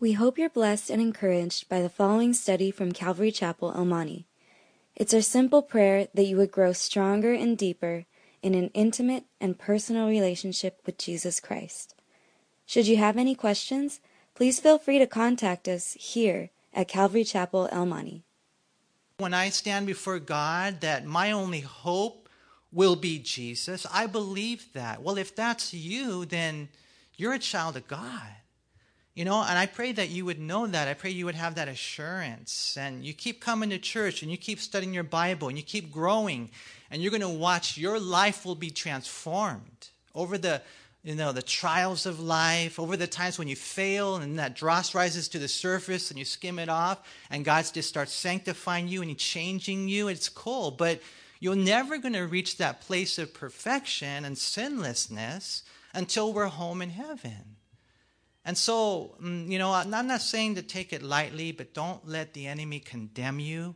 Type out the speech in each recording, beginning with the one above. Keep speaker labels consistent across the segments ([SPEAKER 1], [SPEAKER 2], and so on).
[SPEAKER 1] We hope you're blessed and encouraged by the following study from Calvary Chapel, El Monte. It's our simple prayer that you would grow stronger and deeper in an intimate and personal relationship with Jesus Christ. Should you have any questions, please feel free to contact us here at Calvary Chapel, El Monte.
[SPEAKER 2] When I stand before God, that my only hope will be Jesus, I believe that. Well, if that's you, then you're a child of God. You know, and I pray that you would know that. I pray you would have that assurance. And you keep coming to church and you keep studying your Bible and you keep growing and you're going to watch your life will be transformed over the you know the trials of life over the times when you fail and that dross rises to the surface and you skim it off and god just starts sanctifying you and changing you it's cool but you're never going to reach that place of perfection and sinlessness until we're home in heaven and so, mm, you know, I'm not saying to take it lightly, but don't let the enemy condemn you.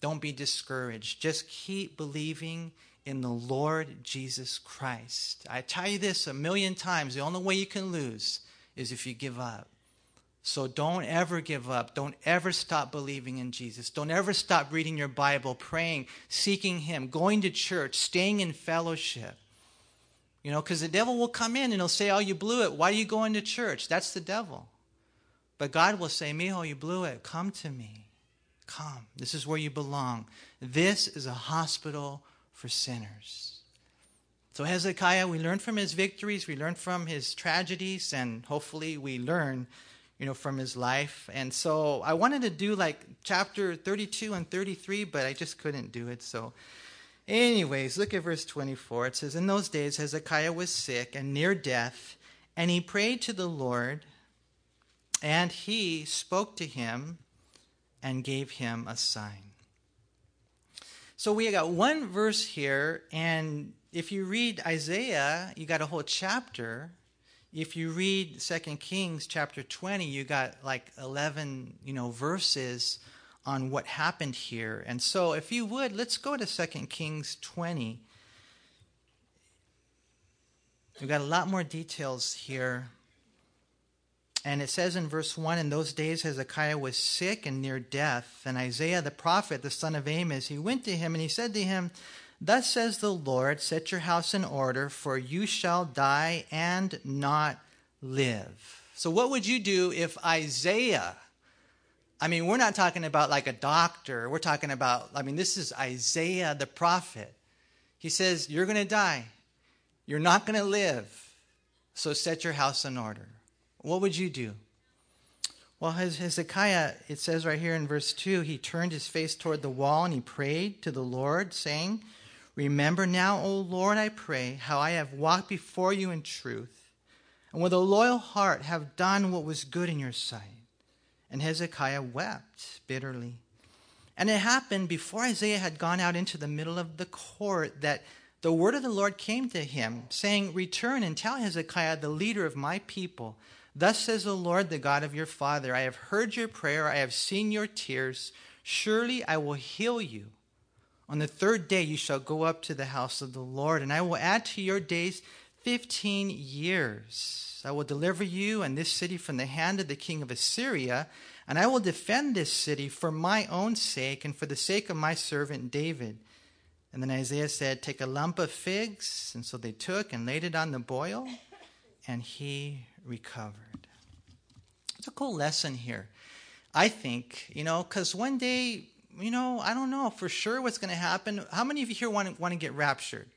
[SPEAKER 2] Don't be discouraged. Just keep believing in the Lord Jesus Christ. I tell you this a million times the only way you can lose is if you give up. So don't ever give up. Don't ever stop believing in Jesus. Don't ever stop reading your Bible, praying, seeking Him, going to church, staying in fellowship. You know, because the devil will come in and he'll say, Oh, you blew it. Why are you going to church? That's the devil. But God will say, Mijo, you blew it. Come to me. Come. This is where you belong. This is a hospital for sinners. So, Hezekiah, we learn from his victories, we learn from his tragedies, and hopefully we learn, you know, from his life. And so I wanted to do like chapter 32 and 33, but I just couldn't do it. So Anyways, look at verse 24. It says, In those days, Hezekiah was sick and near death, and he prayed to the Lord, and he spoke to him and gave him a sign. So we got one verse here, and if you read Isaiah, you got a whole chapter. If you read Second Kings chapter 20, you got like 11, you know, verses on what happened here. And so, if you would, let's go to 2 Kings 20. We've got a lot more details here. And it says in verse 1 In those days, Hezekiah was sick and near death. And Isaiah the prophet, the son of Amos, he went to him and he said to him, Thus says the Lord, set your house in order, for you shall die and not live. So, what would you do if Isaiah I mean, we're not talking about like a doctor. We're talking about, I mean, this is Isaiah the prophet. He says, You're going to die. You're not going to live. So set your house in order. What would you do? Well, Hezekiah, it says right here in verse 2, he turned his face toward the wall and he prayed to the Lord, saying, Remember now, O Lord, I pray, how I have walked before you in truth, and with a loyal heart have done what was good in your sight. And Hezekiah wept bitterly. And it happened before Isaiah had gone out into the middle of the court that the word of the Lord came to him, saying, Return and tell Hezekiah, the leader of my people, Thus says the Lord, the God of your father, I have heard your prayer, I have seen your tears. Surely I will heal you. On the third day you shall go up to the house of the Lord, and I will add to your days fifteen years. I will deliver you and this city from the hand of the king of Assyria, and I will defend this city for my own sake and for the sake of my servant David. And then Isaiah said, Take a lump of figs. And so they took and laid it on the boil, and he recovered. It's a cool lesson here. I think, you know, because one day, you know, I don't know for sure what's going to happen. How many of you here want to, want to get raptured?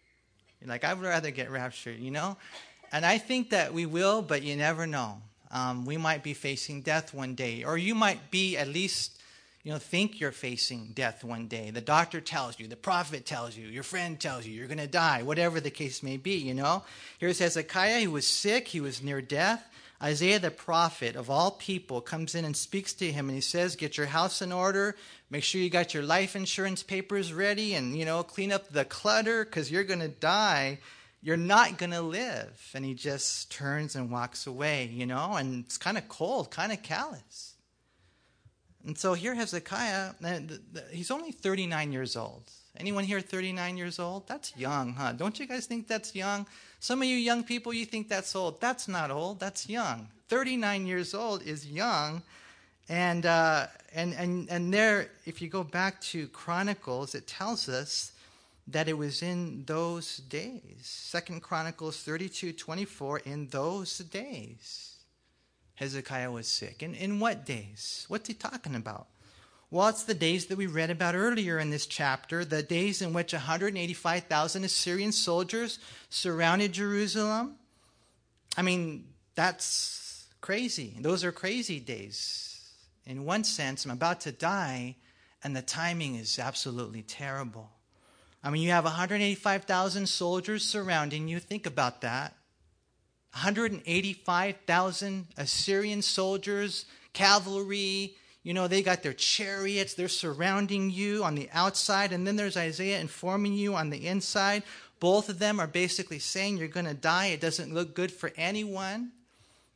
[SPEAKER 2] You're like, I would rather get raptured, you know? And I think that we will, but you never know. Um, we might be facing death one day, or you might be at least, you know, think you're facing death one day. The doctor tells you, the prophet tells you, your friend tells you, you're going to die, whatever the case may be, you know. Here's Hezekiah, he was sick, he was near death. Isaiah the prophet of all people comes in and speaks to him and he says, Get your house in order, make sure you got your life insurance papers ready, and, you know, clean up the clutter because you're going to die you're not going to live. And he just turns and walks away, you know, and it's kind of cold, kind of callous. And so here Hezekiah, he's only 39 years old. Anyone here 39 years old? That's young, huh? Don't you guys think that's young? Some of you young people, you think that's old. That's not old, that's young. 39 years old is young. And, uh, and, and, and there, if you go back to Chronicles, it tells us that it was in those days. Second Chronicles 32 24, in those days, Hezekiah was sick. And in what days? What's he talking about? Well, it's the days that we read about earlier in this chapter, the days in which 185,000 Assyrian soldiers surrounded Jerusalem. I mean, that's crazy. Those are crazy days. In one sense, I'm about to die, and the timing is absolutely terrible. I mean, you have 185,000 soldiers surrounding you. Think about that. 185,000 Assyrian soldiers, cavalry, you know, they got their chariots, they're surrounding you on the outside, and then there's Isaiah informing you on the inside. Both of them are basically saying you're going to die. It doesn't look good for anyone.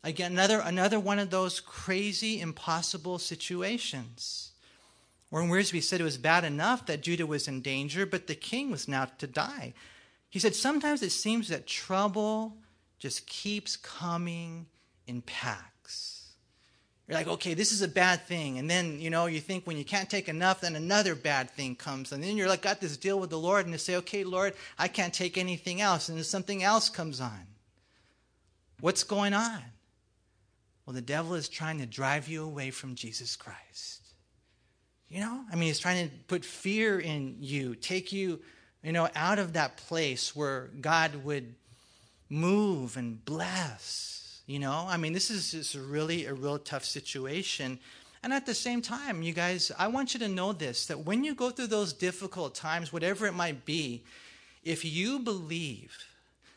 [SPEAKER 2] Again, another, another one of those crazy, impossible situations. Warren Wiersbe said it was bad enough that Judah was in danger, but the king was now to die. He said, Sometimes it seems that trouble just keeps coming in packs. You're like, okay, this is a bad thing. And then, you know, you think when you can't take enough, then another bad thing comes. And then you're like, got this deal with the Lord, and you say, okay, Lord, I can't take anything else. And then something else comes on. What's going on? Well, the devil is trying to drive you away from Jesus Christ. You know, I mean, he's trying to put fear in you, take you, you know, out of that place where God would move and bless. You know, I mean, this is just really a real tough situation. And at the same time, you guys, I want you to know this that when you go through those difficult times, whatever it might be, if you believe,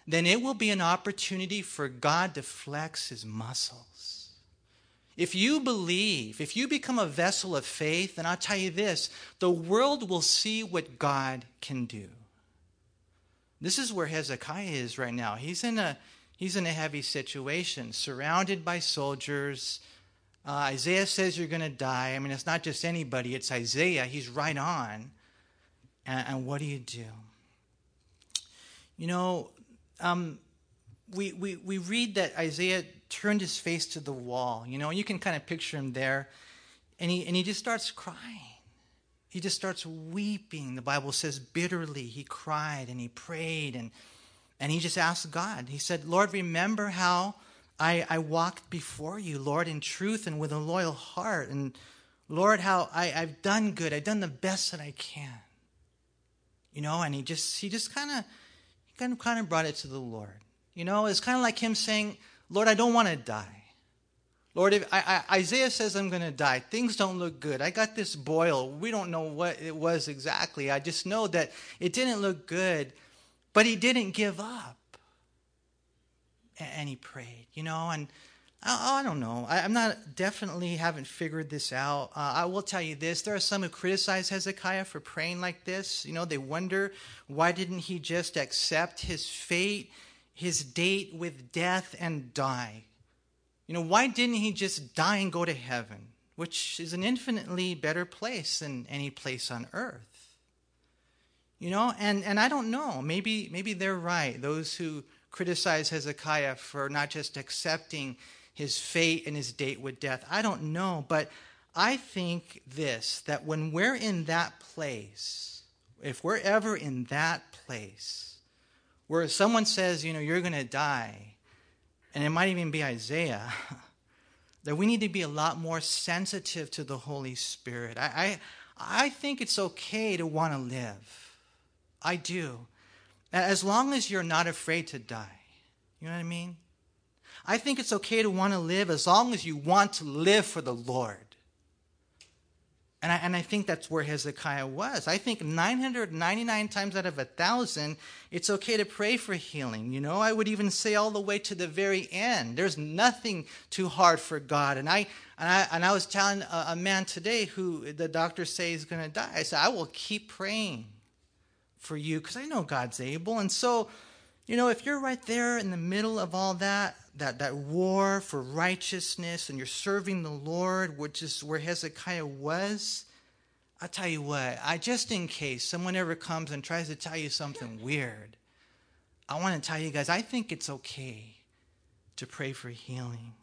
[SPEAKER 2] then it will be an opportunity for God to flex his muscles. If you believe, if you become a vessel of faith, then I'll tell you this the world will see what God can do. This is where Hezekiah is right now. He's in a, he's in a heavy situation, surrounded by soldiers. Uh, Isaiah says you're going to die. I mean, it's not just anybody, it's Isaiah. He's right on. And, and what do you do? You know, um, we, we, we read that Isaiah turned his face to the wall. You know, you can kind of picture him there. And he, and he just starts crying he just starts weeping. The Bible says bitterly. He cried and he prayed and, and he just asked God. He said, Lord, remember how I, I walked before you, Lord, in truth and with a loyal heart. And Lord, how I, I've done good. I've done the best that I can. You know, and he just he just kind of kind of kind of brought it to the Lord. You know, it's kind of like him saying, Lord, I don't want to die. Lord, if I, I, Isaiah says I'm going to die, things don't look good. I got this boil. We don't know what it was exactly. I just know that it didn't look good, but he didn't give up. And he prayed, you know, and I, I don't know. I, am not definitely haven't figured this out. Uh, I will tell you this: there are some who criticize Hezekiah for praying like this. You know, they wonder why didn't he just accept his fate, his date with death, and die? You know, why didn't he just die and go to heaven, which is an infinitely better place than any place on earth? You know, and, and I don't know. Maybe maybe they're right. Those who criticize Hezekiah for not just accepting his fate and his date with death. I don't know, but I think this that when we're in that place, if we're ever in that place where someone says, you know, you're going to die, and it might even be Isaiah, that we need to be a lot more sensitive to the Holy Spirit. I, I, I think it's okay to want to live. I do. As long as you're not afraid to die. You know what I mean? I think it's okay to want to live as long as you want to live for the Lord. And I, and I think that's where Hezekiah was. I think 999 times out of a thousand, it's okay to pray for healing. You know, I would even say all the way to the very end. There's nothing too hard for God. And I and I, and I was telling a, a man today who the doctor says is going to die. I said, I will keep praying for you because I know God's able. And so, You know, if you're right there in the middle of all that, that, that war for righteousness, and you're serving the Lord, which is where Hezekiah was, I'll tell you what, I just in case someone ever comes and tries to tell you something weird, I want to tell you guys, I think it's okay to pray for healing.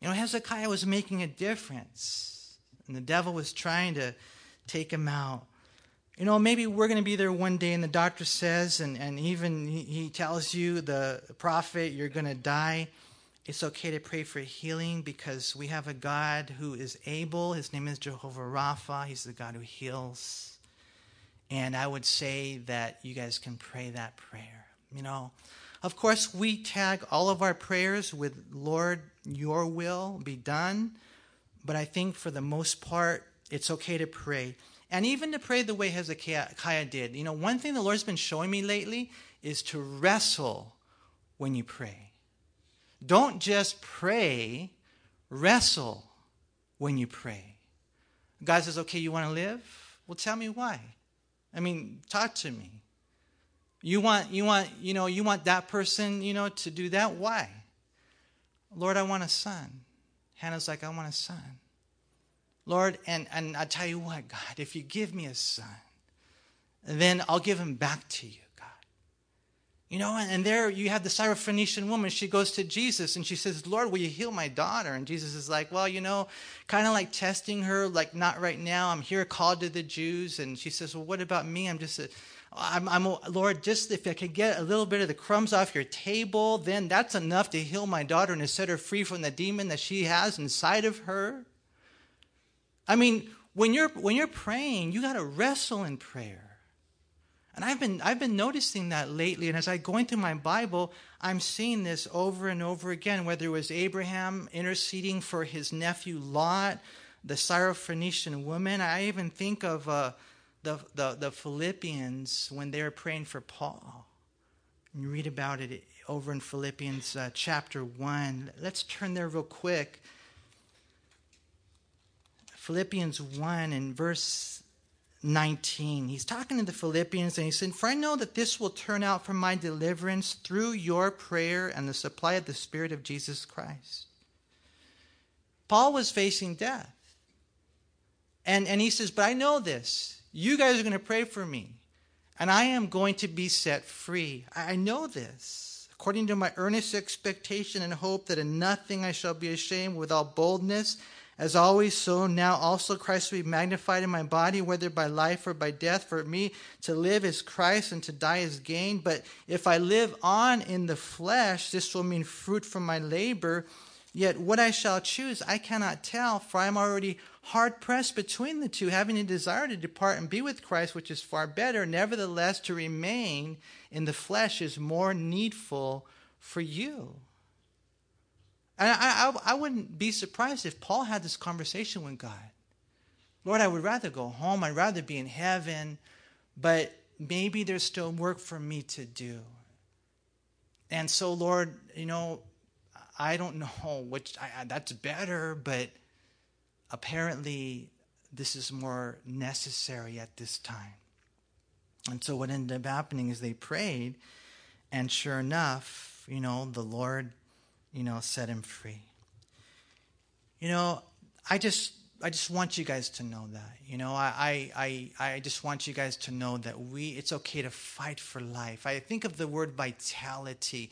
[SPEAKER 2] You know, Hezekiah was making a difference, and the devil was trying to take him out. You know, maybe we're going to be there one day, and the doctor says, and, and even he tells you, the prophet, you're going to die. It's okay to pray for healing because we have a God who is able. His name is Jehovah Rapha. He's the God who heals. And I would say that you guys can pray that prayer. You know, of course, we tag all of our prayers with, Lord, your will be done. But I think for the most part, it's okay to pray. And even to pray the way Hezekiah did. You know, one thing the Lord's been showing me lately is to wrestle when you pray. Don't just pray, wrestle when you pray. God says, okay, you want to live? Well, tell me why. I mean, talk to me. You want, you want, you know, you want that person, you know, to do that? Why? Lord, I want a son. Hannah's like, I want a son. Lord, and, and I tell you what, God, if you give me a son, then I'll give him back to you. God. You know, and there you have the Syrophoenician woman. She goes to Jesus and she says, Lord, will you heal my daughter? And Jesus is like, Well, you know, kind of like testing her, like, not right now. I'm here called to the Jews. And she says, Well, what about me? I'm just a, I'm, I'm Lord, just if I could get a little bit of the crumbs off your table, then that's enough to heal my daughter and to set her free from the demon that she has inside of her. I mean, when you're when you're praying, you got to wrestle in prayer. And I've been, I've been noticing that lately. And as I go into my Bible, I'm seeing this over and over again, whether it was Abraham interceding for his nephew Lot, the Syrophoenician woman. I even think of uh, the, the, the Philippians when they were praying for Paul. You read about it over in Philippians uh, chapter 1. Let's turn there real quick. Philippians 1 and verse 19. He's talking to the Philippians and he said, For I know that this will turn out for my deliverance through your prayer and the supply of the Spirit of Jesus Christ. Paul was facing death. And, and he says, But I know this. You guys are going to pray for me, and I am going to be set free. I know this. According to my earnest expectation and hope that in nothing I shall be ashamed, with all boldness as always, so now also Christ will be magnified in my body, whether by life or by death. For me to live is Christ and to die is gain. But if I live on in the flesh, this will mean fruit from my labor. Yet what I shall choose, I cannot tell, for I am already hard pressed between the two, having a desire to depart and be with Christ, which is far better. Nevertheless, to remain in the flesh is more needful for you. And I, I, I wouldn't be surprised if Paul had this conversation with God. Lord, I would rather go home. I'd rather be in heaven, but maybe there's still work for me to do. And so, Lord, you know, I don't know which I, that's better, but apparently this is more necessary at this time. And so, what ended up happening is they prayed, and sure enough, you know, the Lord you know, set him free. You know, I just I just want you guys to know that. You know, I, I, I just want you guys to know that we it's okay to fight for life. I think of the word vitality,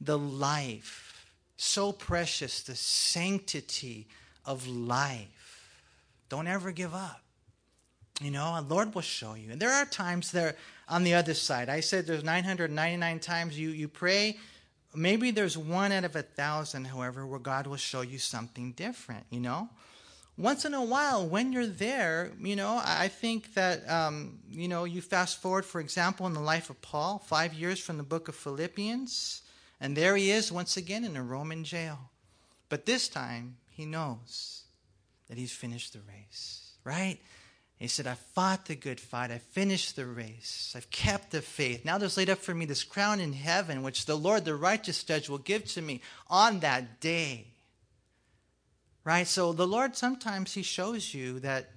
[SPEAKER 2] the life, so precious, the sanctity of life. Don't ever give up. You know, the Lord will show you. And there are times there on the other side. I said there's 999 times you, you pray, Maybe there's one out of a thousand, however, where God will show you something different, you know? Once in a while, when you're there, you know, I think that, um, you know, you fast forward, for example, in the life of Paul, five years from the book of Philippians, and there he is once again in a Roman jail. But this time, he knows that he's finished the race, right? He said, I fought the good fight. I finished the race. I've kept the faith. Now there's laid up for me this crown in heaven, which the Lord, the righteous judge, will give to me on that day. Right? So the Lord sometimes He shows you that,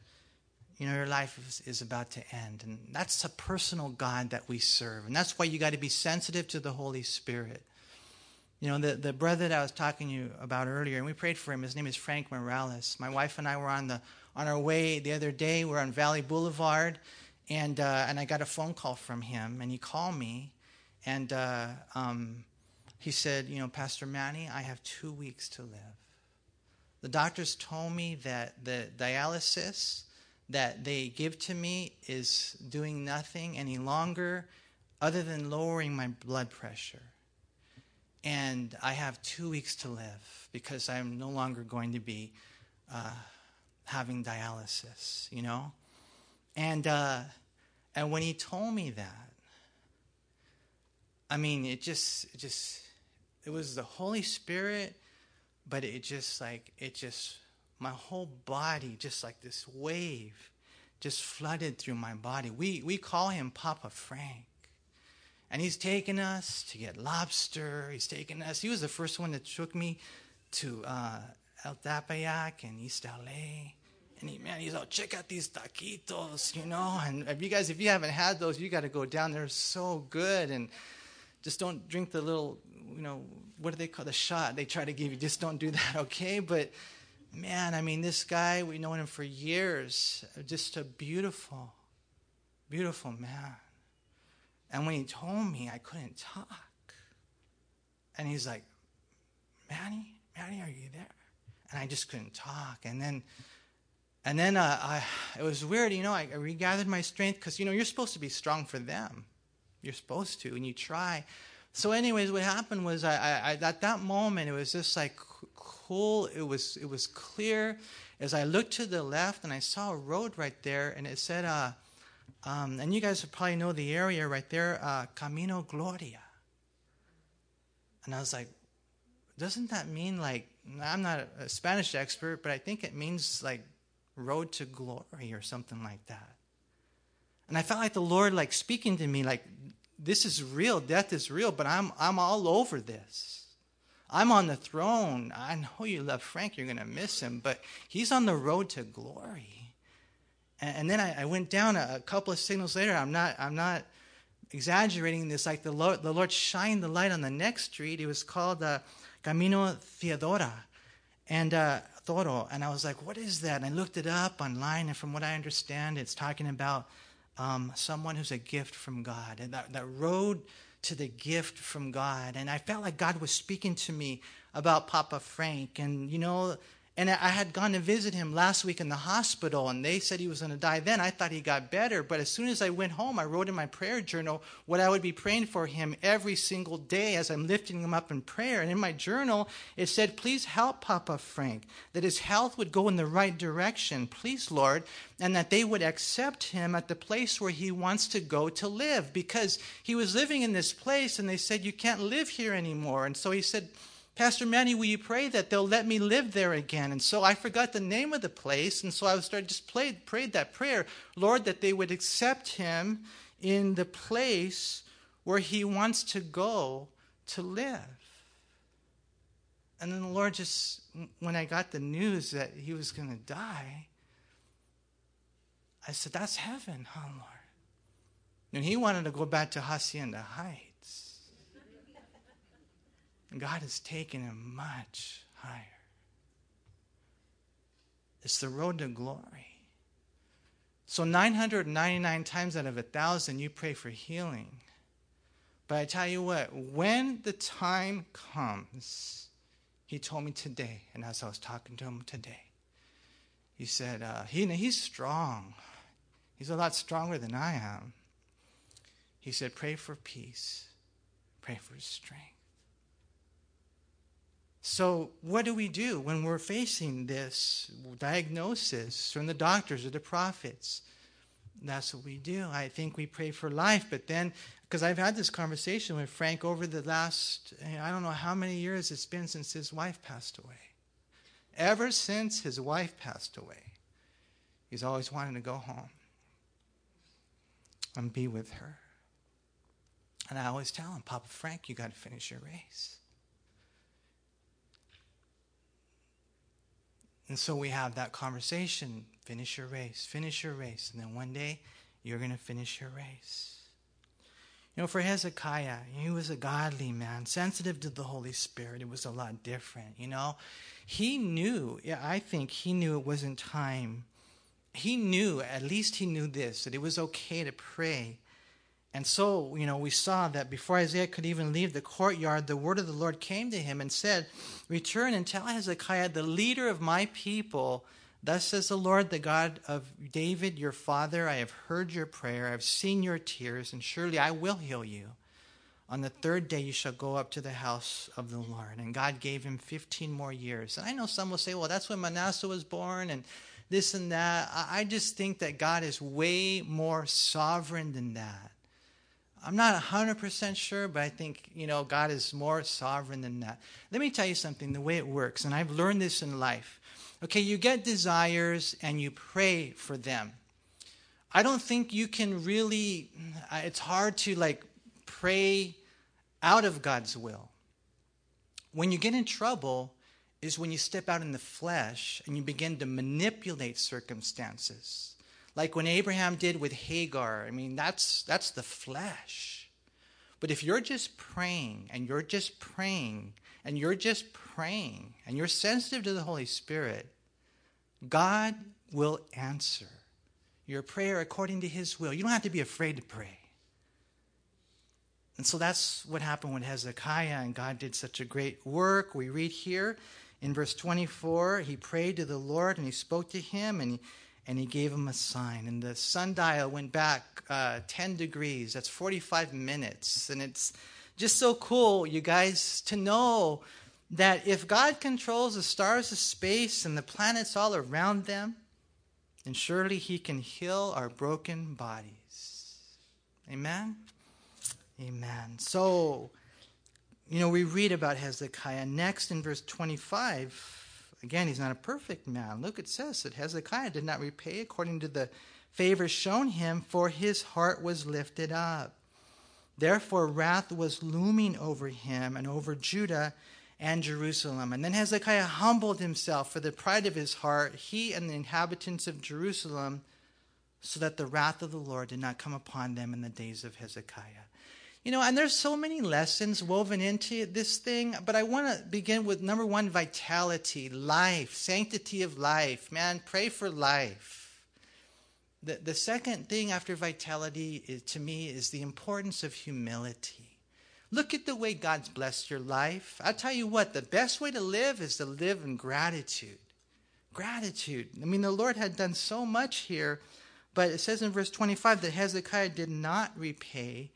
[SPEAKER 2] you know, your life is, is about to end. And that's a personal God that we serve. And that's why you got to be sensitive to the Holy Spirit. You know, the, the brother that I was talking to you about earlier, and we prayed for him, his name is Frank Morales. My wife and I were on, the, on our way the other day. We we're on Valley Boulevard, and, uh, and I got a phone call from him, and he called me, and uh, um, he said, You know, Pastor Manny, I have two weeks to live. The doctors told me that the dialysis that they give to me is doing nothing any longer other than lowering my blood pressure. And I have two weeks to live because I'm no longer going to be uh, having dialysis, you know? And, uh, and when he told me that, I mean, it just, it just, it was the Holy Spirit, but it just like, it just my whole body, just like this wave, just flooded through my body. We, we call him Papa Frank. And he's taken us to get lobster. He's taken us. He was the first one that took me to uh, El Tepeyac and East LA. And he, man, he's all, check out these taquitos, you know. And if you guys, if you haven't had those, you got to go down. They're so good. And just don't drink the little, you know, what do they call the shot they try to give you? Just don't do that, okay? But man, I mean, this guy, we've known him for years. Just a beautiful, beautiful man. And when he told me, I couldn't talk. And he's like, Manny, Manny, are you there? And I just couldn't talk. And then, and then uh, I, it was weird, you know. I, I regathered my strength because you know you're supposed to be strong for them. You're supposed to, and you try. So, anyways, what happened was I, I, I at that moment it was just like cool. It was it was clear. As I looked to the left and I saw a road right there, and it said, uh, um, and you guys probably know the area right there, uh, Camino Gloria. And I was like, doesn't that mean like I'm not a Spanish expert, but I think it means like road to glory or something like that. And I felt like the Lord like speaking to me like this is real, death is real, but I'm I'm all over this. I'm on the throne. I know you love Frank, you're going to miss him, but he's on the road to glory. And, and then I, I, went down a, a, couple of signals later. I'm not, I'm not exaggerating this. Like the Lord, the Lord shined the light on the next street. It was called uh, Camino Theodora. And uh, Toro. And I was like, what is that? And I looked it up online, and from what I understand, it's talking about um, someone who's a gift from God. And that, that road to the gift from God. And I felt like God was speaking to me about Papa Frank. And, you know, and I had gone to visit him last week in the hospital, and they said he was going to die then. I thought he got better. But as soon as I went home, I wrote in my prayer journal what I would be praying for him every single day as I'm lifting him up in prayer. And in my journal, it said, Please help Papa Frank, that his health would go in the right direction, please, Lord, and that they would accept him at the place where he wants to go to live. Because he was living in this place, and they said, You can't live here anymore. And so he said, Pastor Manny, will you pray that they'll let me live there again? And so I forgot the name of the place, and so I started just played, prayed that prayer, Lord, that they would accept him in the place where he wants to go to live. And then the Lord just, when I got the news that he was going to die, I said, That's heaven, huh, Lord? And he wanted to go back to Hacienda Heights. God has taken him much higher. It's the road to glory. So 999 times out of a thousand, you pray for healing. But I tell you what, when the time comes, he told me today, and as I was talking to him today, he said, uh, he, he's strong. He's a lot stronger than I am. He said, pray for peace, pray for strength. So, what do we do when we're facing this diagnosis from the doctors or the prophets? That's what we do. I think we pray for life, but then, because I've had this conversation with Frank over the last, I don't know how many years it's been since his wife passed away. Ever since his wife passed away, he's always wanted to go home and be with her. And I always tell him, Papa Frank, you got to finish your race. And so we have that conversation finish your race, finish your race. And then one day, you're going to finish your race. You know, for Hezekiah, he was a godly man, sensitive to the Holy Spirit. It was a lot different, you know. He knew, yeah, I think he knew it wasn't time. He knew, at least he knew this, that it was okay to pray. And so, you know, we saw that before Isaiah could even leave the courtyard, the word of the Lord came to him and said, Return and tell Hezekiah, the leader of my people, Thus says the Lord, the God of David, your father, I have heard your prayer, I have seen your tears, and surely I will heal you. On the third day you shall go up to the house of the Lord. And God gave him 15 more years. And I know some will say, well, that's when Manasseh was born and this and that. I just think that God is way more sovereign than that. I'm not 100% sure, but I think, you know, God is more sovereign than that. Let me tell you something, the way it works, and I've learned this in life. Okay, you get desires and you pray for them. I don't think you can really, uh, it's hard to like pray out of God's will. When you get in trouble, is when you step out in the flesh and you begin to manipulate circumstances. Like when Abraham did with Hagar. I mean, that's that's the flesh. But if you're just praying and you're just praying and you're just praying and you're sensitive to the Holy Spirit, God will answer your prayer according to His will. You don't have to be afraid to pray. And so that's what happened with Hezekiah, and God did such a great work. We read here in verse 24 he prayed to the Lord and he spoke to him and he, and he gave him a sign. And the sundial went back uh, 10 degrees. That's 45 minutes. And it's just so cool, you guys, to know that if God controls the stars of space and the planets all around them, then surely He can heal our broken bodies. Amen? Amen. So, you know, we read about Hezekiah next in verse 25. Again, he's not a perfect man. Look, it says that Hezekiah did not repay according to the favor shown him, for his heart was lifted up. Therefore, wrath was looming over him and over Judah and Jerusalem. And then Hezekiah humbled himself for the pride of his heart, he and the inhabitants of Jerusalem, so that the wrath of the Lord did not come upon them in the days of Hezekiah. You know, and there's so many lessons woven into this thing, but I want to begin with number one vitality, life, sanctity of life. Man, pray for life. The, the second thing after vitality is, to me is the importance of humility. Look at the way God's blessed your life. I'll tell you what, the best way to live is to live in gratitude. Gratitude. I mean, the Lord had done so much here, but it says in verse 25 that Hezekiah did not repay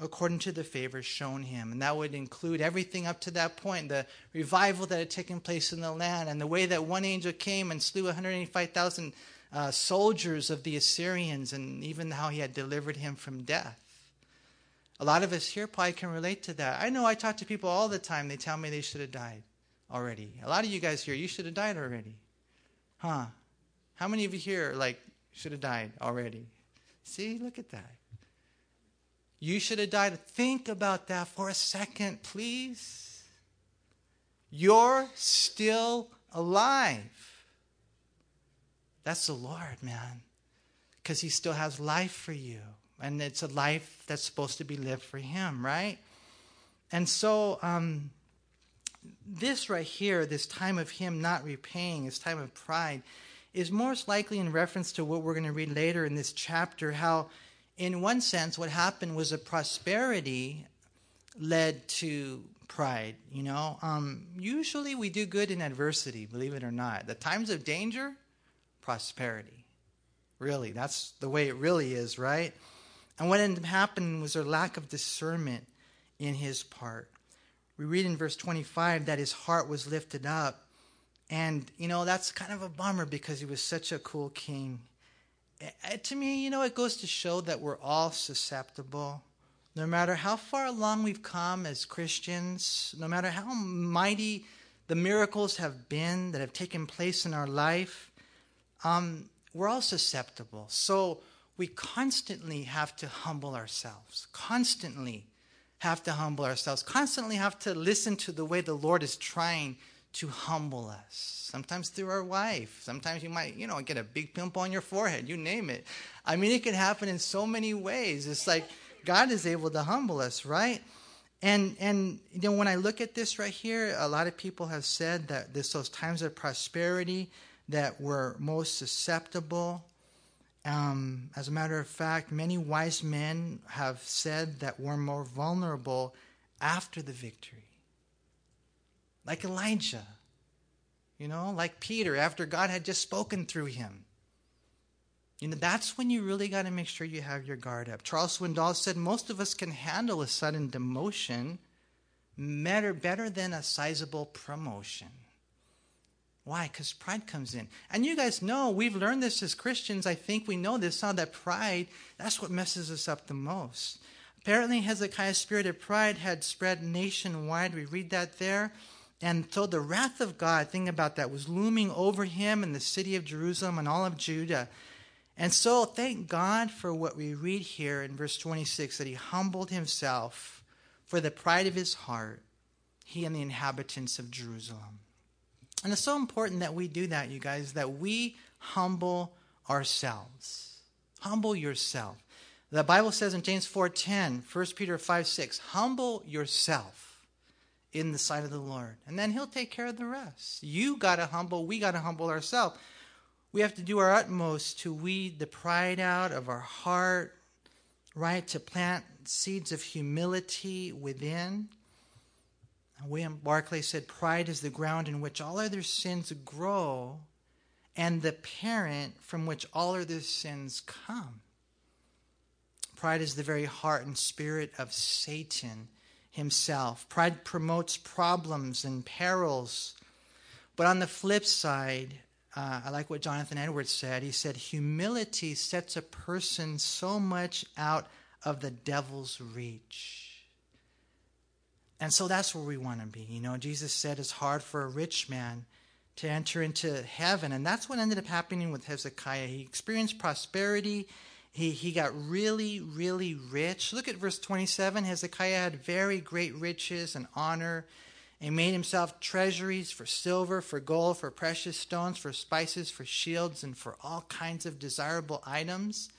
[SPEAKER 2] according to the favors shown him. And that would include everything up to that point the revival that had taken place in the land, and the way that one angel came and slew 185,000 uh, soldiers of the Assyrians, and even how he had delivered him from death. A lot of us here probably can relate to that. I know I talk to people all the time. They tell me they should have died already. A lot of you guys here, you should have died already. Huh? How many of you here, like, should have died already? See, look at that. You should have died. Think about that for a second, please. You're still alive. That's the Lord, man. Because He still has life for you and it's a life that's supposed to be lived for Him, right? And so, um, this right here, this time of Him not repaying, this time of pride, is most likely in reference to what we're going to read later in this chapter. How, in one sense, what happened was a prosperity led to pride. You know, um, usually we do good in adversity, believe it or not. The times of danger, prosperity. Really, that's the way it really is, right? And what ended up happening was a lack of discernment in his part. We read in verse 25 that his heart was lifted up. And, you know, that's kind of a bummer because he was such a cool king. To me, you know, it goes to show that we're all susceptible. No matter how far along we've come as Christians, no matter how mighty the miracles have been that have taken place in our life, um, we're all susceptible. So, we constantly have to humble ourselves, constantly have to humble ourselves, constantly have to listen to the way the Lord is trying to humble us. Sometimes through our wife. Sometimes you might, you know, get a big pimple on your forehead, you name it. I mean, it can happen in so many ways. It's like God is able to humble us, right? And and you know, when I look at this right here, a lot of people have said that this those times of prosperity that we're most susceptible. Um, as a matter of fact, many wise men have said that we're more vulnerable after the victory. Like Elijah, you know, like Peter, after God had just spoken through him. You know, that's when you really got to make sure you have your guard up. Charles Swindoll said most of us can handle a sudden demotion better, better than a sizable promotion. Why? Because pride comes in. And you guys know, we've learned this as Christians. I think we know this, how that pride, that's what messes us up the most. Apparently, Hezekiah's spirit of pride had spread nationwide. We read that there. And so the wrath of God, think about that, was looming over him and the city of Jerusalem and all of Judah. And so thank God for what we read here in verse 26 that he humbled himself for the pride of his heart, he and the inhabitants of Jerusalem. And it's so important that we do that, you guys, that we humble ourselves. Humble yourself. The Bible says in James 4:10, 1 Peter 5 6, humble yourself in the sight of the Lord. And then he'll take care of the rest. You gotta humble, we gotta humble ourselves. We have to do our utmost to weed the pride out of our heart, right? To plant seeds of humility within. William Barclay said, Pride is the ground in which all other sins grow and the parent from which all other sins come. Pride is the very heart and spirit of Satan himself. Pride promotes problems and perils. But on the flip side, uh, I like what Jonathan Edwards said. He said, Humility sets a person so much out of the devil's reach. And so that's where we want to be. You know, Jesus said it's hard for a rich man to enter into heaven. And that's what ended up happening with Hezekiah. He experienced prosperity. He, he got really, really rich. Look at verse 27. Hezekiah had very great riches and honor and made himself treasuries for silver, for gold, for precious stones, for spices, for shields, and for all kinds of desirable items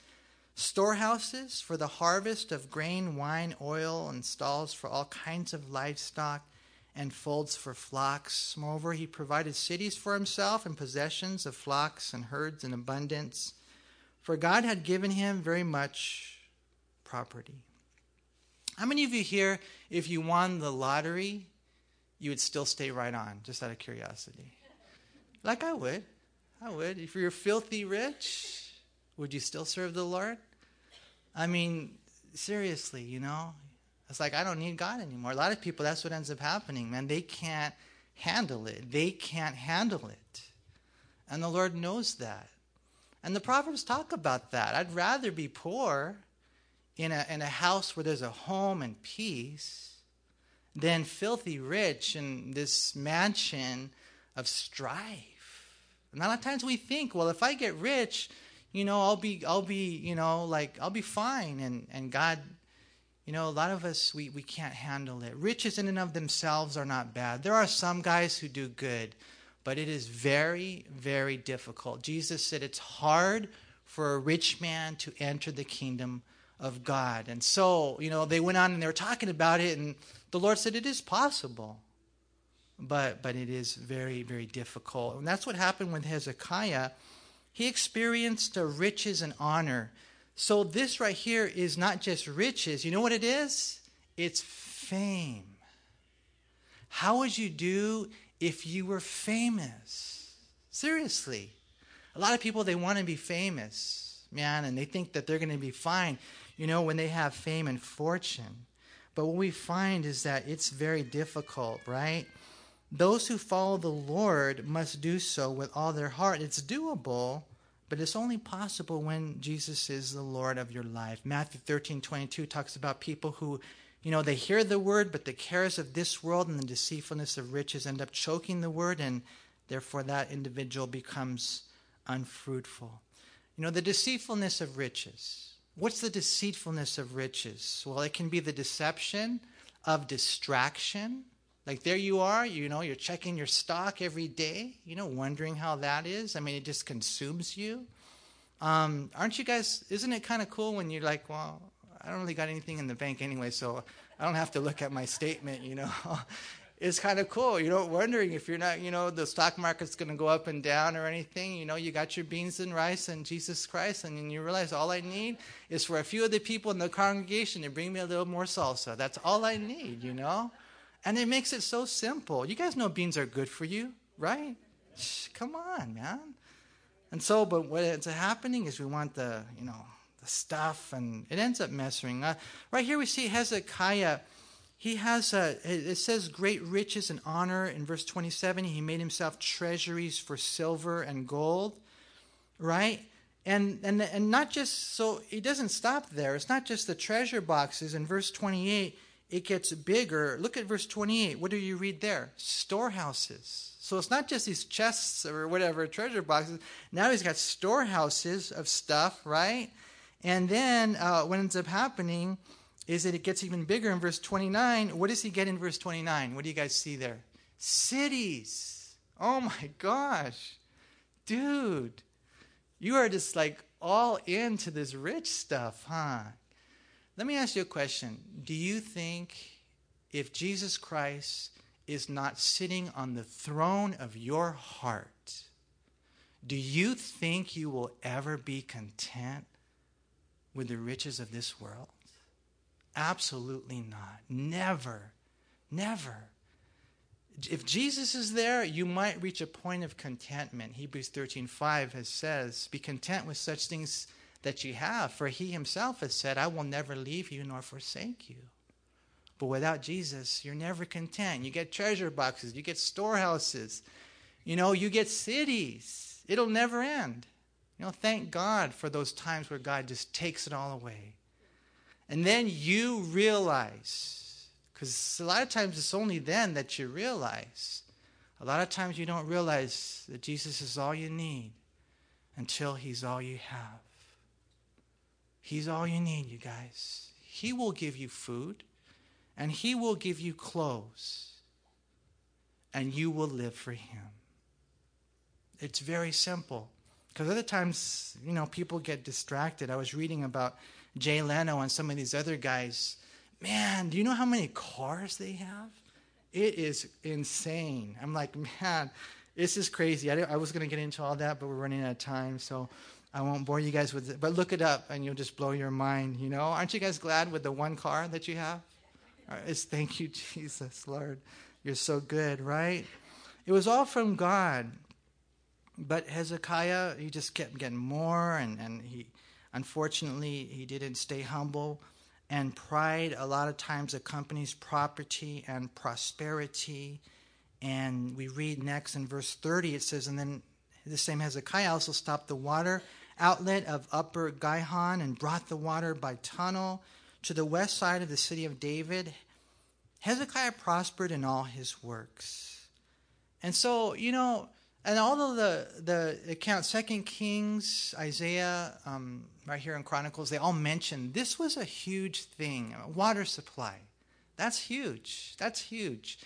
[SPEAKER 2] storehouses for the harvest of grain, wine, oil, and stalls for all kinds of livestock, and folds for flocks. Moreover, he provided cities for himself and possessions of flocks and herds in abundance, for God had given him very much property. How many of you here, if you won the lottery, you would still stay right on, just out of curiosity? Like I would. I would. If you're filthy rich, would you still serve the Lord? I mean, seriously, you know? It's like, I don't need God anymore. A lot of people, that's what ends up happening, man. They can't handle it. They can't handle it. And the Lord knows that. And the Proverbs talk about that. I'd rather be poor in a, in a house where there's a home and peace than filthy rich in this mansion of strife. And a lot of times we think, well, if I get rich, you know, I'll be, I'll be, you know, like, I'll be fine. And, and God, you know, a lot of us, we, we can't handle it. Riches in and of themselves are not bad. There are some guys who do good, but it is very, very difficult. Jesus said it's hard for a rich man to enter the kingdom of God. And so, you know, they went on and they were talking about it, and the Lord said it is possible. But but it is very, very difficult. And that's what happened with Hezekiah. He experienced the riches and honor. So, this right here is not just riches. You know what it is? It's fame. How would you do if you were famous? Seriously. A lot of people, they want to be famous, man, and they think that they're going to be fine, you know, when they have fame and fortune. But what we find is that it's very difficult, right? Those who follow the Lord must do so with all their heart. It's doable, but it's only possible when Jesus is the Lord of your life. Matthew 13, 22 talks about people who, you know, they hear the word, but the cares of this world and the deceitfulness of riches end up choking the word, and therefore that individual becomes unfruitful. You know, the deceitfulness of riches. What's the deceitfulness of riches? Well, it can be the deception of distraction Like there you are, you know, you're checking your stock every day, you know, wondering how that is. I mean, it just consumes you. Um, aren't you guys, isn't it kind of cool when you're like, well, I don't really got anything in the bank anyway, so I don't have to look at my statement, you know. it's kind of cool, you know, wondering if you're not, you know, the stock market's going to go up and down or anything. You know, you got your beans and rice and Jesus Christ, and then you realize all I need is for a few of the people in the congregation to bring me a little more salsa. That's all I need, you know. And it makes it so simple. You guys know beans are good for you, right? Shh, come on, man. And so, but what ends up happening is we want the, you know, stuff, and it ends up messing. Right here we see Hezekiah. He has, a, it says, great riches and honor in verse 27. He made himself treasuries for silver and gold, right? And, and, and not just, so he doesn't stop there. It's not just the treasure boxes. In verse 28, it gets bigger. Look at verse 28. What do you read there? Storehouses. So it's not just these chests or whatever, treasure boxes. Now he's got storehouses of stuff, right? And then uh, what ends up happening is that it gets even bigger in verse 29. What does he get in verse 29? What do you guys see there? Cities. Oh my gosh. Dude, you are just like all into this rich stuff, huh? Let me ask you a question. Do you think if Jesus Christ is not sitting on the throne of your heart, do you think you will ever be content with the riches of this world? Absolutely not. Never. Never. If Jesus is there, you might reach a point of contentment. Hebrews 13:5 has says, "Be content with such things that you have, for he himself has said, I will never leave you nor forsake you." But without Jesus, you're never content. You get treasure boxes, you get storehouses, you know, you get cities. It'll never end. You know, thank God for those times where God just takes it all away. And then you realize, because a lot of times it's only then that you realize. A lot of times you don't realize that Jesus is all you need until He's all you have. He's all you need, you guys. He will give you food and He will give you clothes and you will live for Him. It's very simple. Because other times, you know, people get distracted. I was reading about Jay Leno and some of these other guys. Man, do you know how many cars they have? It is insane. I'm like, man, this is crazy. I, I was going to get into all that, but we're running out of time, so I won't bore you guys with it. But look it up, and you'll just blow your mind. You know, aren't you guys glad with the one car that you have? It's thank you, Jesus, Lord. You're so good, right? It was all from God. But Hezekiah, he just kept getting more, and, and he, unfortunately, he didn't stay humble. And pride, a lot of times, accompanies property and prosperity. And we read next in verse 30, it says, And then the same Hezekiah also stopped the water outlet of Upper Gihon and brought the water by tunnel to the west side of the city of David. Hezekiah prospered in all his works. And so, you know, and all of the the accounts, Second Kings, Isaiah, um, right here in Chronicles, they all mention this was a huge thing. Water supply, that's huge. That's huge.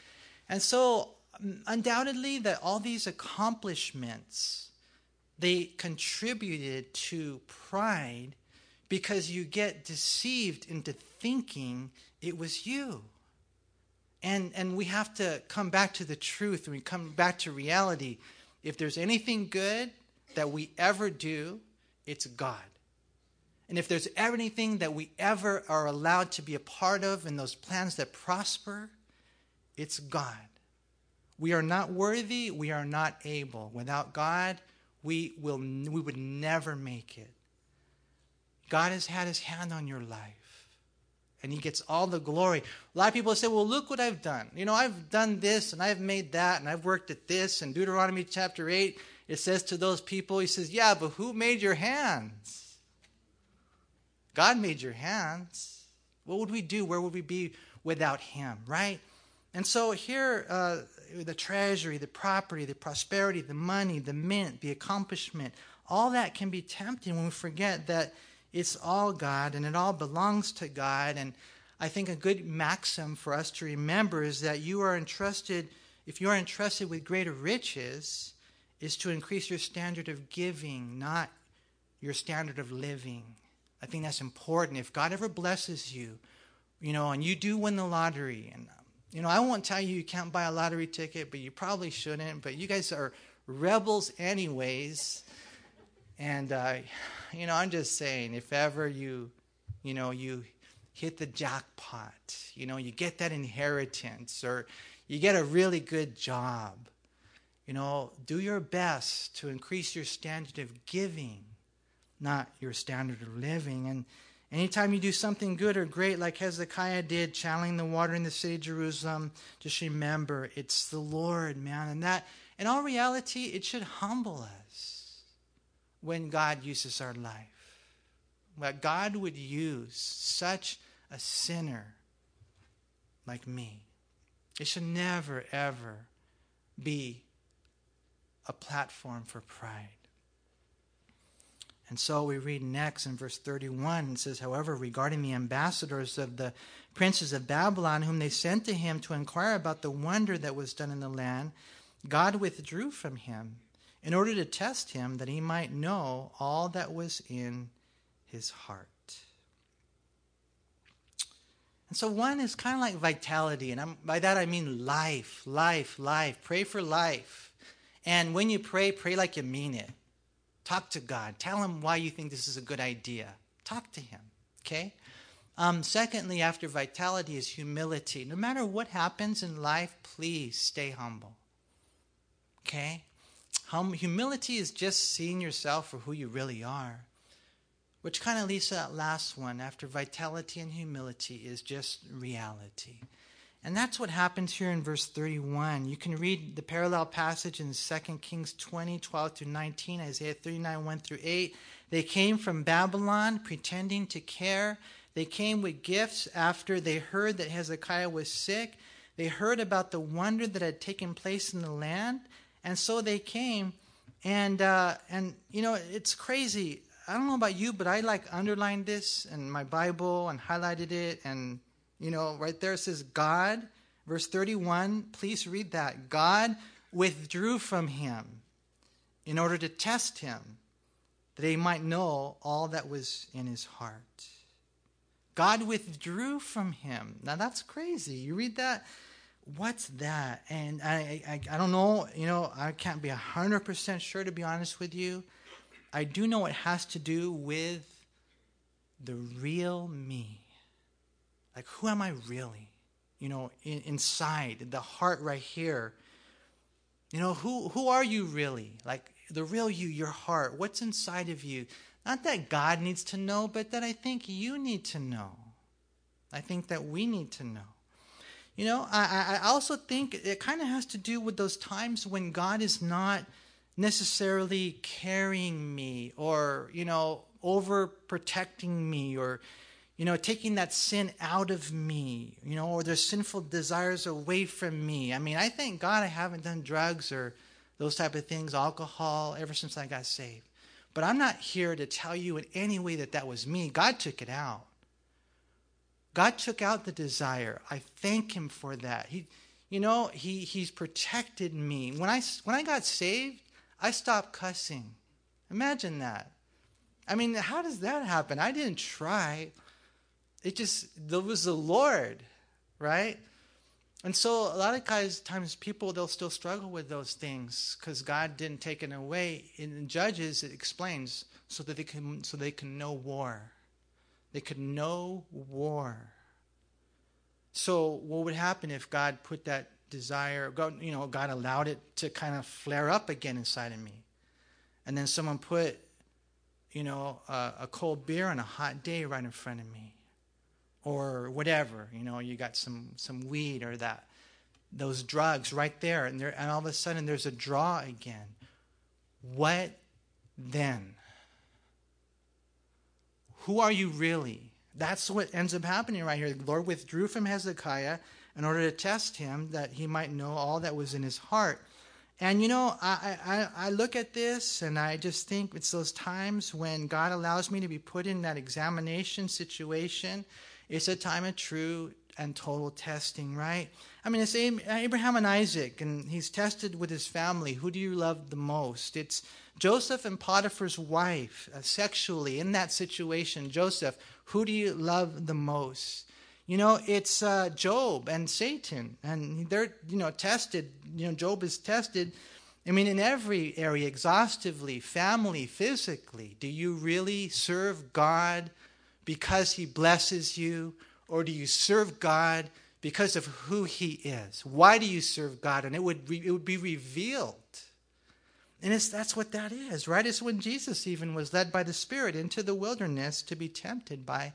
[SPEAKER 2] And so, um, undoubtedly, that all these accomplishments they contributed to pride because you get deceived into thinking it was you. And, and we have to come back to the truth and we come back to reality if there's anything good that we ever do, it's God. And if there's anything that we ever are allowed to be a part of in those plans that prosper, it's God. We are not worthy, we are not able. Without God, we, will, we would never make it. God has had his hand on your life and he gets all the glory. A lot of people say, well, look what I've done. You know, I've done this and I've made that and I've worked at this. And Deuteronomy chapter 8, it says to those people, he says, yeah, but who made your hands? God made your hands. What would we do? Where would we be without him, right? And so here, uh, the treasury, the property, the prosperity, the money, the mint, the accomplishment, all that can be tempting when we forget that it's all God and it all belongs to God. And I think a good maxim for us to remember is that you are entrusted, if you are entrusted with greater riches, is to increase your standard of giving, not your standard of living. I think that's important. If God ever blesses you, you know, and you do win the lottery, and, you know, I won't tell you you can't buy a lottery ticket, but you probably shouldn't, but you guys are rebels, anyways. And, uh, you know, I'm just saying, if ever you, you know, you hit the jackpot, you know, you get that inheritance, or you get a really good job, you know, do your best to increase your standard of giving, not your standard of living. And anytime you do something good or great, like Hezekiah did, channeling the water in the city of Jerusalem, just remember it's the Lord, man. And that, in all reality, it should humble us when God uses our life. That God would use such a sinner like me. It should never, ever be a platform for pride. And so we read next in verse 31, it says, However, regarding the ambassadors of the princes of Babylon, whom they sent to him to inquire about the wonder that was done in the land, God withdrew from him in order to test him that he might know all that was in his heart. And so one is kind of like vitality, and I'm, by that I mean life, life, life. Pray for life. And when you pray, pray like you mean it. Talk to God. Tell Him why you think this is a good idea. Talk to Him, okay? Um, secondly, after vitality is humility. No matter what happens in life, please stay humble. Okay? Hum- humility is just seeing yourself for who you really are. Which kind of leads to that last one after vitality and humility is just reality. And that's what happens here in verse 31. You can read the parallel passage in 2 Kings 20, 12 through 19, Isaiah 39, 1 through 8. They came from Babylon pretending to care. They came with gifts after they heard that Hezekiah was sick. They heard about the wonder that had taken place in the land. And so they came. And, uh, and you know, it's crazy. I don't know about you, but I like underlined this in my Bible and highlighted it. And, you know, right there it says, God, verse 31, please read that. God withdrew from him in order to test him, that he might know all that was in his heart. God withdrew from him. Now that's crazy. You read that? What's that? And I, I, I don't know. You know, I can't be 100% sure, to be honest with you. I do know it has to do with the real me. Like, who am I really? You know, in, inside, the heart right here. You know, who, who are you really? Like, the real you, your heart. What's inside of you? Not that God needs to know, but that I think you need to know. I think that we need to know. You know, I, I also think it kind of has to do with those times when God is not necessarily carrying me or, you know, overprotecting me or, you know, taking that sin out of me, you know, or their sinful desires away from me. I mean, I thank God I haven't done drugs or those type of things, alcohol, ever since I got saved. But I'm not here to tell you in any way that that was me. God took it out. God took out the desire. I thank Him for that. He, you know, He He's protected me. When I when I got saved, I stopped cussing. Imagine that. I mean, how does that happen? I didn't try. It just, there was the Lord, right? And so a lot of guys, times people, they'll still struggle with those things because God didn't take it away. In Judges, it explains so that they can, so they can know war. They could know war. So what would happen if God put that desire, God, you know, God allowed it to kind of flare up again inside of me. And then someone put, you know, a, a cold beer on a hot day right in front of me. Or whatever, you know, you got some, some weed or that, those drugs right there, and, there, and all of a sudden there's a draw again. What then? Who are you really? That's what ends up happening right here. The Lord withdrew from Hezekiah in order to test him that he might know all that was in his heart. And you know, I, I, I look at this and I just think it's those times when God allows me to be put in that examination situation It's a time of true and total testing, right? I mean, it's Abraham and Isaac, and he's tested with his family. Who do you love the most? It's Joseph and Potiphar's wife, uh, sexually in that situation. Joseph, who do you love the most? You know, it's uh, Job and Satan, and they're you know tested. You know, Job is tested. I mean, in every area, exhaustively, family, physically. Do you really serve God because He blesses you, or do you serve God because of who He is? Why do you serve God? And it would re- it would be revealed. And it's, that's what that is, right? It's when Jesus even was led by the Spirit into the wilderness to be tempted by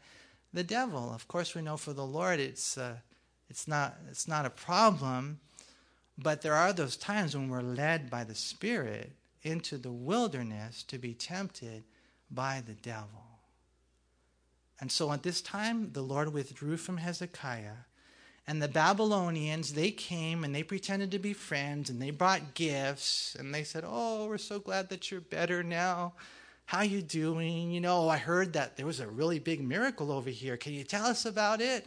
[SPEAKER 2] the devil. Of course, we know for the Lord it's, uh, it's, not, it's not a problem, but there are those times when we're led by the Spirit into the wilderness to be tempted by the devil. And so at this time, the Lord withdrew from Hezekiah. And the Babylonians, they came and they pretended to be friends and they brought gifts and they said, "Oh, we're so glad that you're better now." How you doing? You know, I heard that there was a really big miracle over here. Can you tell us about it?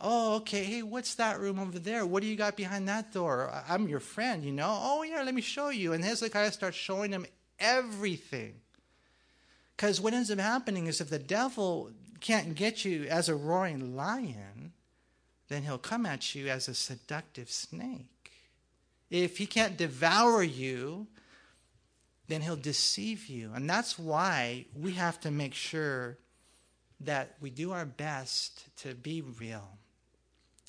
[SPEAKER 2] Oh, okay. Hey, what's that room over there? What do you got behind that door? I'm your friend, you know? Oh, yeah, let me show you. And Hezekiah starts showing him everything. Because what ends up happening is if the devil can't get you as a roaring lion, then he'll come at you as a seductive snake. If he can't devour you, then he'll deceive you. And that's why we have to make sure that we do our best to be real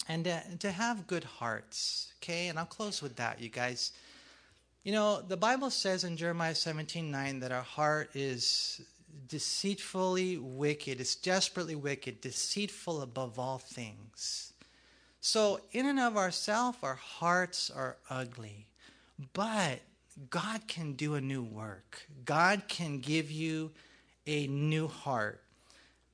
[SPEAKER 2] and to, to have good hearts. Okay, and I'll close with that, you guys. You know, the Bible says in Jeremiah 17 9 that our heart is deceitfully wicked, it's desperately wicked, deceitful above all things. So, in and of ourselves, our hearts are ugly. But God can do a new work. God can give you a new heart.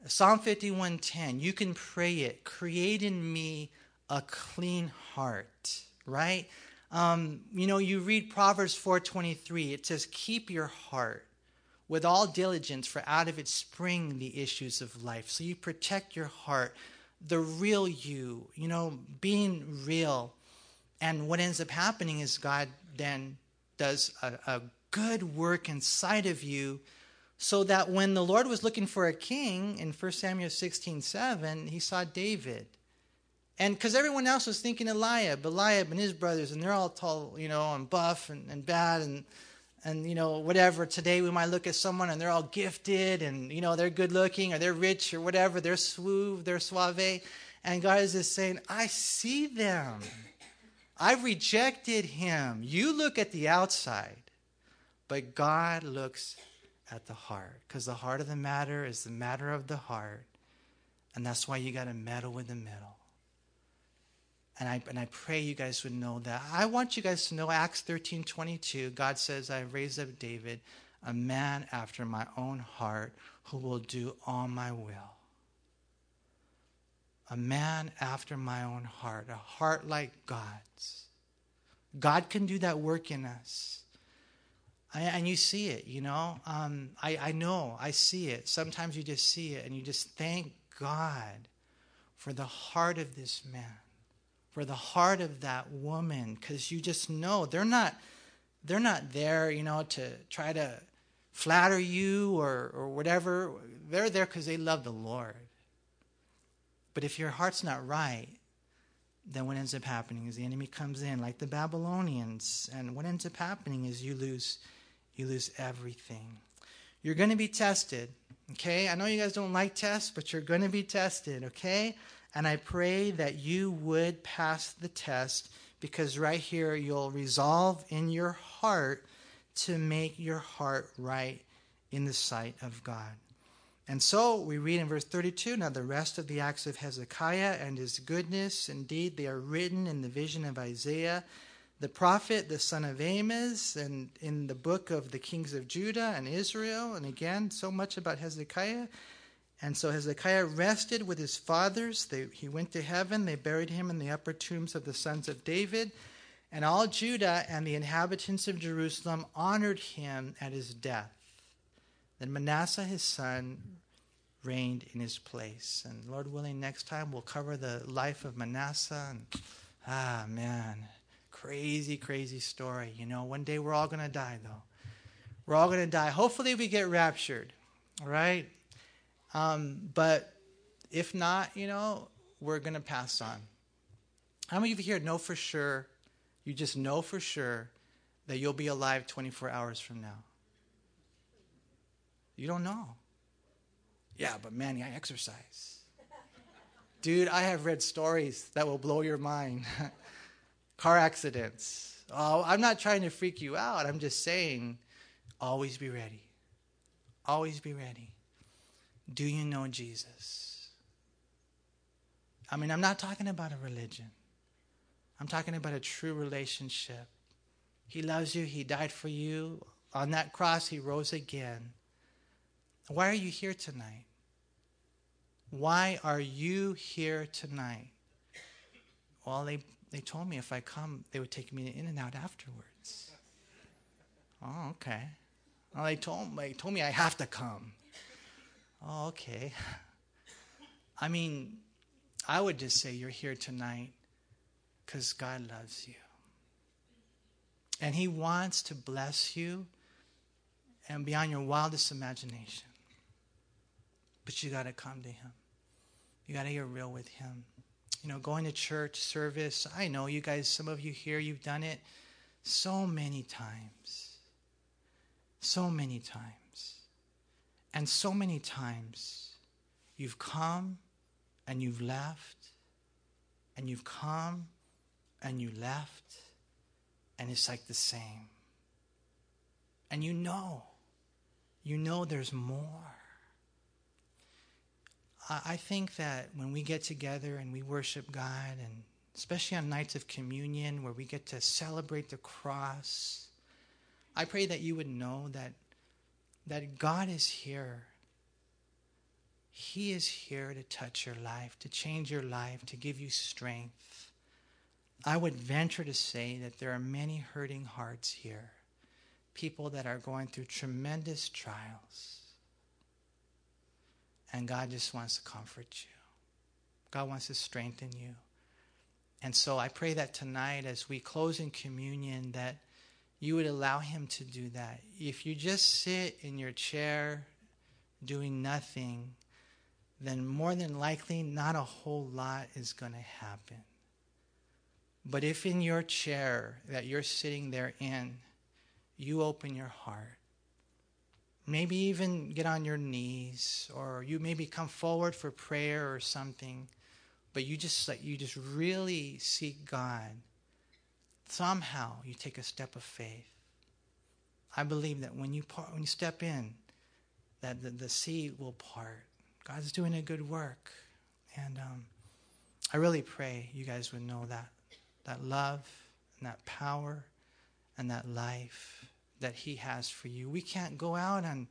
[SPEAKER 2] Psalm 51:10, you can pray it, create in me a clean heart, right? Um, you know, you read Proverbs 4:23, it says, "Keep your heart with all diligence, for out of it spring the issues of life." So you protect your heart, the real you, you know, being real. And what ends up happening is God then does a, a good work inside of you so that when the Lord was looking for a king in 1 Samuel 16 7, he saw David. And because everyone else was thinking Eliab, Eliab and his brothers, and they're all tall, you know, and buff and, and bad and, and, you know, whatever. Today we might look at someone and they're all gifted and, you know, they're good looking or they're rich or whatever. They're suave, they're suave. And God is just saying, I see them. I rejected him. You look at the outside, but God looks at the heart because the heart of the matter is the matter of the heart. And that's why you got to meddle with the middle. And I, and I pray you guys would know that. I want you guys to know Acts 13 22. God says, I raised up David, a man after my own heart, who will do all my will a man after my own heart, a heart like God's. God can do that work in us. And you see it, you know. Um, I, I know, I see it. Sometimes you just see it and you just thank God for the heart of this man, for the heart of that woman, because you just know they're not they're not there, you know, to try to flatter you or, or whatever. They're there because they love the Lord. But if your heart's not right, then what ends up happening is the enemy comes in like the Babylonians, and what ends up happening is you lose you lose everything. You're going to be tested, okay? I know you guys don't like tests, but you're going to be tested, okay? And I pray that you would pass the test because right here you'll resolve in your heart to make your heart right in the sight of God. And so we read in verse 32 now the rest of the acts of Hezekiah and his goodness, indeed, they are written in the vision of Isaiah the prophet, the son of Amos, and in the book of the kings of Judah and Israel. And again, so much about Hezekiah. And so Hezekiah rested with his fathers. They, he went to heaven. They buried him in the upper tombs of the sons of David. And all Judah and the inhabitants of Jerusalem honored him at his death. Then Manasseh his son reigned in his place. And Lord willing, next time we'll cover the life of Manasseh. And ah, man, crazy, crazy story. You know, one day we're all going to die, though. We're all going to die. Hopefully, we get raptured, right? Um, but if not, you know, we're going to pass on. How many of you here know for sure, you just know for sure that you'll be alive 24 hours from now? You don't know. Yeah, but Manny, I exercise. Dude, I have read stories that will blow your mind. Car accidents. Oh, I'm not trying to freak you out. I'm just saying, always be ready. Always be ready. Do you know Jesus? I mean, I'm not talking about a religion. I'm talking about a true relationship. He loves you. He died for you. On that cross, He rose again. Why are you here tonight? Why are you here tonight? Well, they, they told me if I come, they would take me In-N-Out afterwards. Oh, okay. Well, they told, they told me I have to come. Oh, okay. I mean, I would just say you're here tonight because God loves you. And He wants to bless you and beyond your wildest imagination. But you got to come to Him. You got to get real with Him. You know, going to church service, I know you guys, some of you here, you've done it so many times. So many times. And so many times you've come and you've left, and you've come and you left, and it's like the same. And you know, you know there's more. I think that when we get together and we worship God, and especially on nights of communion where we get to celebrate the cross, I pray that you would know that, that God is here. He is here to touch your life, to change your life, to give you strength. I would venture to say that there are many hurting hearts here, people that are going through tremendous trials. And God just wants to comfort you. God wants to strengthen you. And so I pray that tonight, as we close in communion, that you would allow Him to do that. If you just sit in your chair doing nothing, then more than likely not a whole lot is going to happen. But if in your chair that you're sitting there in, you open your heart, maybe even get on your knees, or you maybe come forward for prayer or something, but you just you just really seek God. Somehow you take a step of faith. I believe that when you part, when you step in, that the, the sea will part. God's doing a good work, and um, I really pray you guys would know that that love and that power and that life that He has for you. We can't go out and,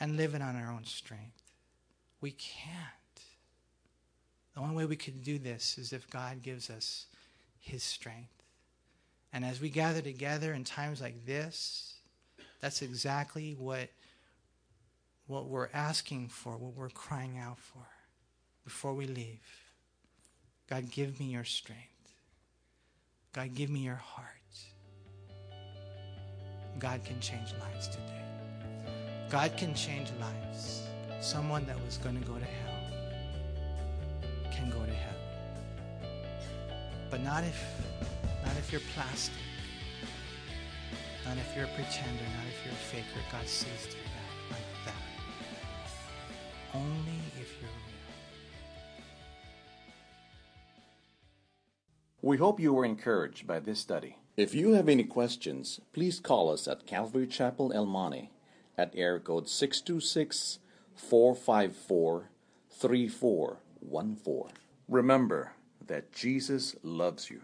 [SPEAKER 2] and live it on our own strength. We can't. The only way we can do this is if God gives us His strength. And as we gather together in times like this, that's exactly what, what we're asking for, what we're crying out for before we leave. God, give me your strength. God, give me your heart. God can change lives today. God can change lives. Someone that was going to go to hell can go to heaven. But not if not if you're plastic. Not if you're a pretender, not if you're a faker. God sees through that like that. Only if you're real.
[SPEAKER 3] We hope you were encouraged by this study. If you have any questions, please call us at Calvary Chapel El Monte at air code 626 454 3414. Remember that Jesus loves you.